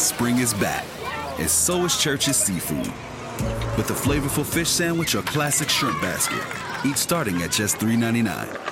Spring is back, and so is Church's Seafood. With a flavorful fish sandwich or classic shrimp basket, each starting at just $3.99.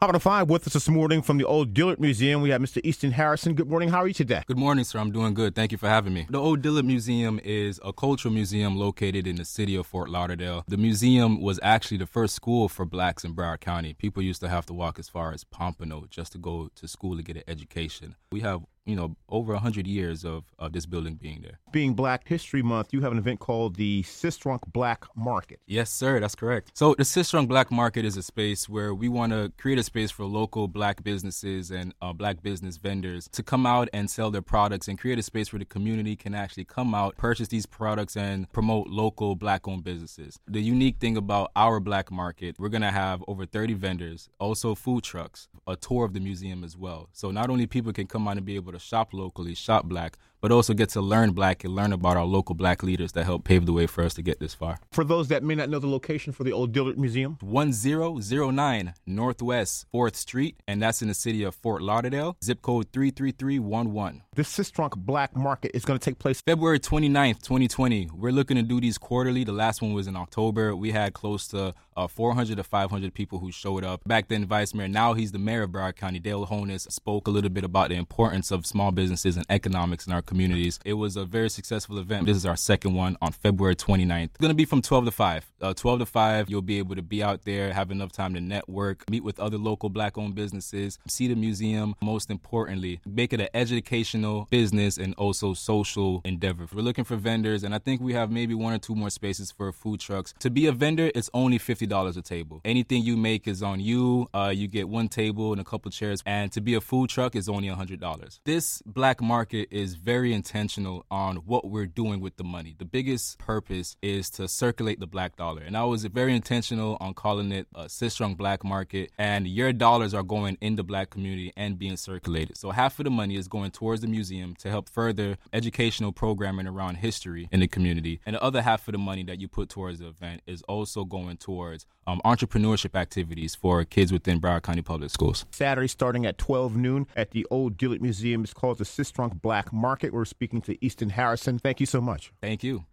Hot on five with us this morning from the Old Dillard Museum. We have Mr. Easton Harrison. Good morning. How are you today? Good morning, sir. I'm doing good. Thank you for having me. The Old Dillard Museum is a cultural museum located in the city of Fort Lauderdale. The museum was actually the first school for blacks in Broward County. People used to have to walk as far as Pompano just to go to school to get an education. We have you know, over 100 years of, of this building being there. Being Black History Month, you have an event called the Sistrunk Black Market. Yes, sir, that's correct. So, the Sistrunk Black Market is a space where we want to create a space for local black businesses and uh, black business vendors to come out and sell their products and create a space where the community can actually come out, purchase these products, and promote local black owned businesses. The unique thing about our black market, we're going to have over 30 vendors, also food trucks, a tour of the museum as well. So, not only people can come out and be able to to shop locally, shop black, but also get to learn black and learn about our local black leaders that helped pave the way for us to get this far. For those that may not know the location for the Old Dillard Museum, 1009 Northwest 4th Street, and that's in the city of Fort Lauderdale, zip code 33311. This Sistrunk Black Market is going to take place February 29th, 2020. We're looking to do these quarterly. The last one was in October. We had close to uh, 400 to 500 people who showed up. Back then, Vice Mayor, now he's the mayor of Broward County, Dale Holness, spoke a little bit about the importance of small businesses and economics in our communities. It was a very successful event. This is our second one on February 29th. It's going to be from 12 to 5. Uh, 12 to 5, you'll be able to be out there, have enough time to network, meet with other local black owned businesses, see the museum. Most importantly, make it an educational business and also social endeavor. We're looking for vendors, and I think we have maybe one or two more spaces for food trucks. To be a vendor, it's only $50 a table. Anything you make is on you. Uh, you get one table and a couple chairs, and to be a food truck is only $100. This black market is very intentional on what we're doing with the money. The biggest purpose is to circulate the black dollar. And I was very intentional on calling it a Sistrunk Black Market. And your dollars are going in the black community and being circulated. So half of the money is going towards the museum to help further educational programming around history in the community. And the other half of the money that you put towards the event is also going towards um, entrepreneurship activities for kids within Broward County Public Schools. Saturday starting at 12 noon at the Old Dillard Museum. is called the Sistrunk Black Market. We're speaking to Easton Harrison. Thank you so much. Thank you.